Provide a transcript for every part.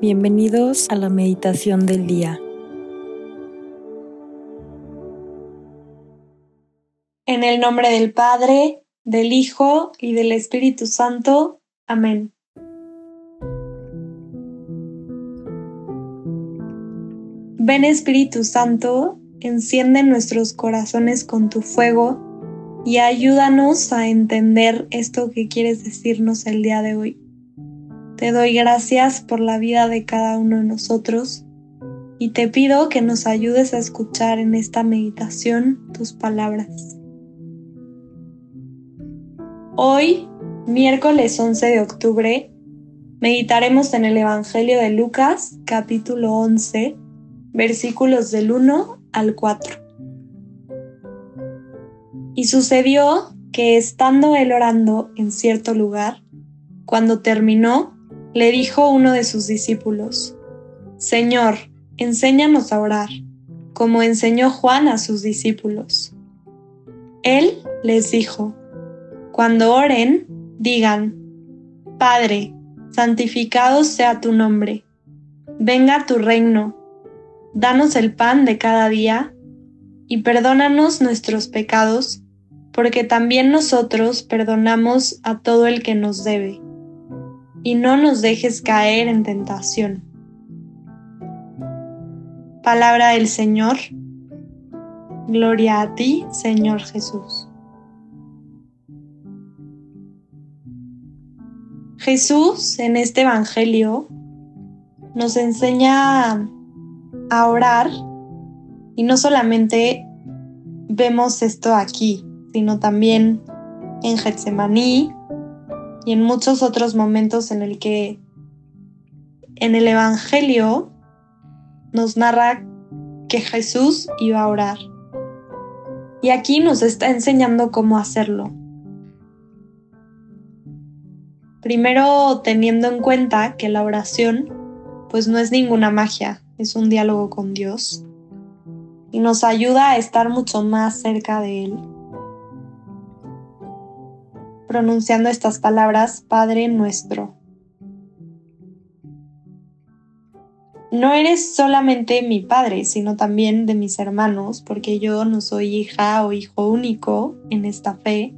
Bienvenidos a la meditación del día. En el nombre del Padre, del Hijo y del Espíritu Santo. Amén. Ven Espíritu Santo, enciende nuestros corazones con tu fuego y ayúdanos a entender esto que quieres decirnos el día de hoy. Te doy gracias por la vida de cada uno de nosotros y te pido que nos ayudes a escuchar en esta meditación tus palabras. Hoy, miércoles 11 de octubre, meditaremos en el Evangelio de Lucas, capítulo 11, versículos del 1 al 4. Y sucedió que estando él orando en cierto lugar, cuando terminó, le dijo uno de sus discípulos, Señor, enséñanos a orar, como enseñó Juan a sus discípulos. Él les dijo, Cuando oren, digan, Padre, santificado sea tu nombre, venga tu reino, danos el pan de cada día, y perdónanos nuestros pecados, porque también nosotros perdonamos a todo el que nos debe y no nos dejes caer en tentación. Palabra del Señor. Gloria a ti, Señor Jesús. Jesús en este Evangelio nos enseña a orar y no solamente vemos esto aquí, sino también en Getsemaní, y en muchos otros momentos en el que en el Evangelio nos narra que Jesús iba a orar. Y aquí nos está enseñando cómo hacerlo. Primero teniendo en cuenta que la oración pues no es ninguna magia, es un diálogo con Dios y nos ayuda a estar mucho más cerca de Él pronunciando estas palabras, Padre nuestro. No eres solamente mi padre, sino también de mis hermanos, porque yo no soy hija o hijo único en esta fe.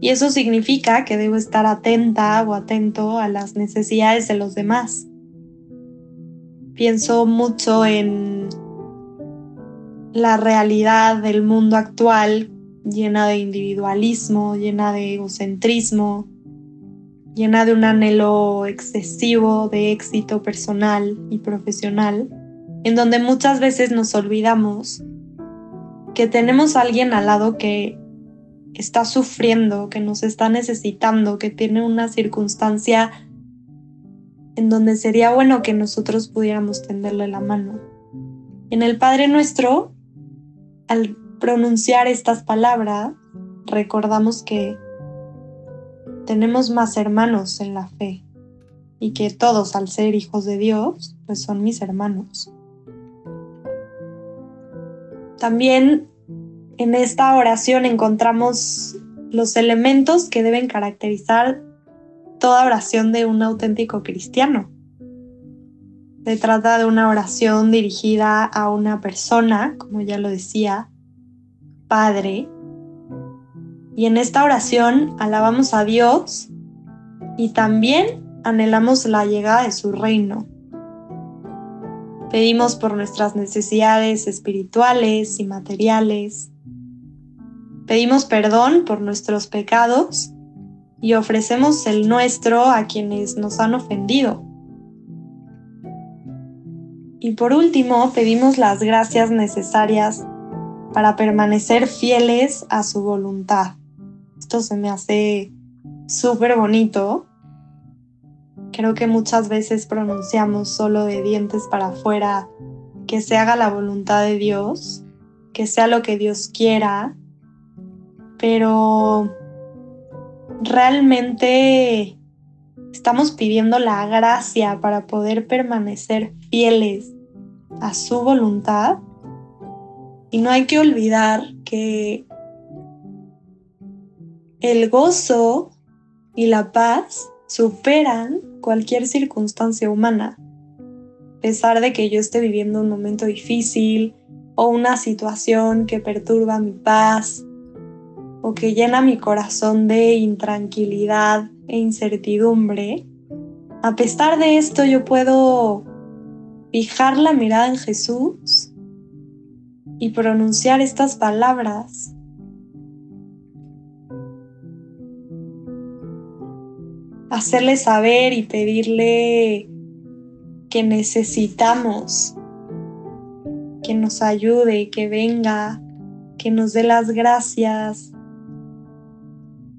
Y eso significa que debo estar atenta o atento a las necesidades de los demás. Pienso mucho en la realidad del mundo actual llena de individualismo, llena de egocentrismo, llena de un anhelo excesivo de éxito personal y profesional, en donde muchas veces nos olvidamos que tenemos a alguien al lado que está sufriendo, que nos está necesitando, que tiene una circunstancia en donde sería bueno que nosotros pudiéramos tenderle la mano. En el Padre Nuestro, al pronunciar estas palabras, recordamos que tenemos más hermanos en la fe y que todos al ser hijos de Dios, pues son mis hermanos. También en esta oración encontramos los elementos que deben caracterizar toda oración de un auténtico cristiano. Se trata de una oración dirigida a una persona, como ya lo decía, Padre. Y en esta oración alabamos a Dios y también anhelamos la llegada de su reino. Pedimos por nuestras necesidades espirituales y materiales. Pedimos perdón por nuestros pecados y ofrecemos el nuestro a quienes nos han ofendido. Y por último, pedimos las gracias necesarias para permanecer fieles a su voluntad. Esto se me hace súper bonito. Creo que muchas veces pronunciamos solo de dientes para afuera que se haga la voluntad de Dios, que sea lo que Dios quiera, pero realmente estamos pidiendo la gracia para poder permanecer fieles a su voluntad y no hay que olvidar que el gozo y la paz superan cualquier circunstancia humana. A pesar de que yo esté viviendo un momento difícil o una situación que perturba mi paz o que llena mi corazón de intranquilidad e incertidumbre, a pesar de esto yo puedo fijar la mirada en Jesús y pronunciar estas palabras. Hacerle saber y pedirle que necesitamos, que nos ayude, que venga, que nos dé las gracias,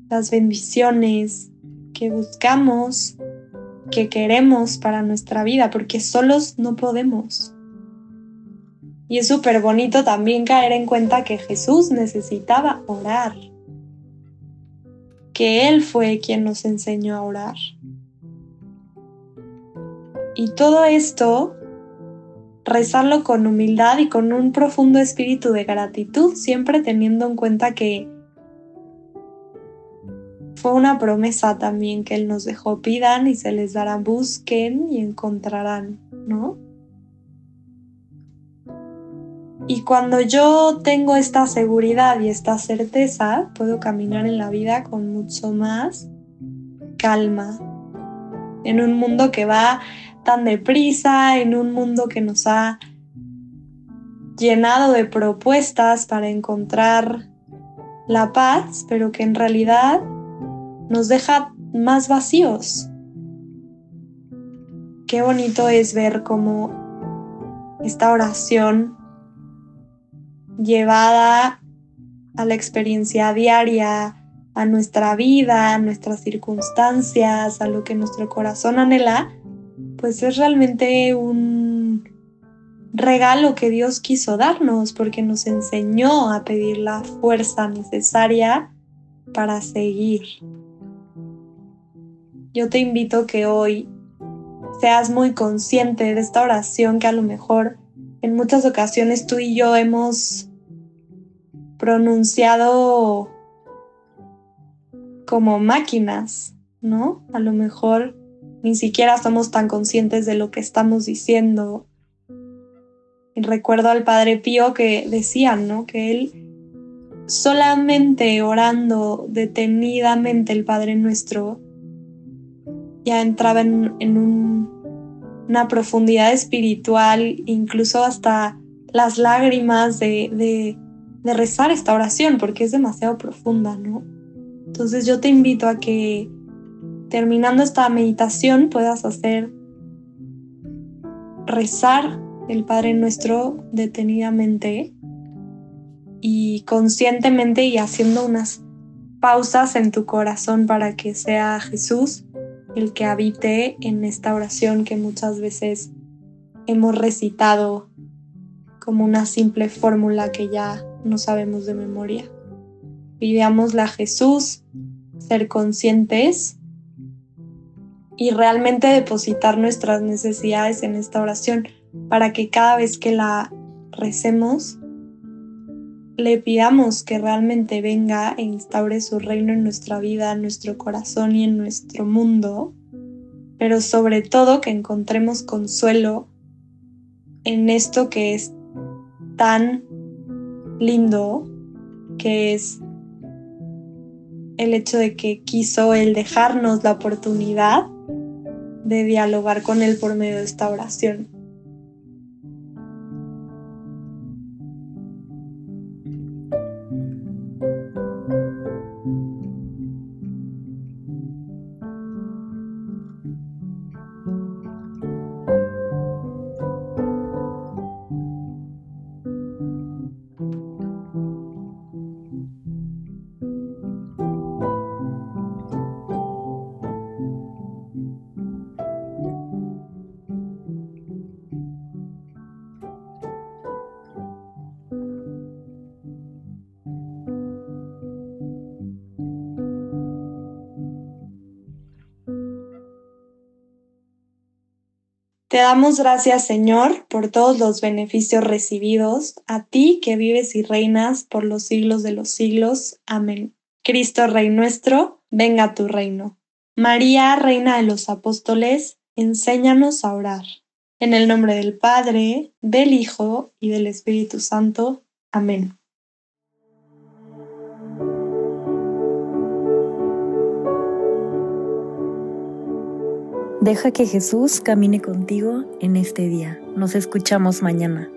las bendiciones que buscamos que queremos para nuestra vida, porque solos no podemos. Y es súper bonito también caer en cuenta que Jesús necesitaba orar, que Él fue quien nos enseñó a orar. Y todo esto, rezarlo con humildad y con un profundo espíritu de gratitud, siempre teniendo en cuenta que fue una promesa también que Él nos dejó, pidan y se les dará, busquen y encontrarán, ¿no? Y cuando yo tengo esta seguridad y esta certeza, puedo caminar en la vida con mucho más calma. En un mundo que va tan deprisa, en un mundo que nos ha llenado de propuestas para encontrar la paz, pero que en realidad nos deja más vacíos. Qué bonito es ver cómo esta oración llevada a la experiencia diaria, a nuestra vida, a nuestras circunstancias, a lo que nuestro corazón anhela, pues es realmente un regalo que Dios quiso darnos porque nos enseñó a pedir la fuerza necesaria para seguir. Yo te invito que hoy seas muy consciente de esta oración que a lo mejor en muchas ocasiones tú y yo hemos pronunciado como máquinas, ¿no? A lo mejor ni siquiera somos tan conscientes de lo que estamos diciendo. Recuerdo al Padre Pío que decía, ¿no? Que él solamente orando detenidamente el Padre Nuestro ya entraba en, una profundidad espiritual, incluso hasta las lágrimas de, de rezar esta oración, porque es demasiado profunda, ¿no? Entonces yo te invito a que terminando esta meditación puedas hacer rezar el Padre Nuestro detenidamente y conscientemente y haciendo unas pausas en tu corazón para que sea Jesús el que habite en esta oración que muchas veces hemos recitado como una simple fórmula que ya no sabemos de memoria. Pidámosle a Jesús ser conscientes y realmente depositar nuestras necesidades en esta oración para que cada vez que la recemos le pidamos que realmente venga e instaure su reino en nuestra vida, en nuestro corazón y en nuestro mundo, pero sobre todo que encontremos consuelo en esto que es tan lindo, que es el hecho de que quiso el dejarnos la oportunidad de dialogar con Él por medio de esta oración. Te damos gracias, Señor, por todos los beneficios recibidos, a ti que vives y reinas por los siglos de los siglos. Amén. Cristo, Rey nuestro, venga a tu reino. María, Reina de los Apóstoles, enséñanos a orar. En el nombre del Padre, del Hijo y del Espíritu Santo. Amén. Deja que Jesús camine contigo en este día. Nos escuchamos mañana.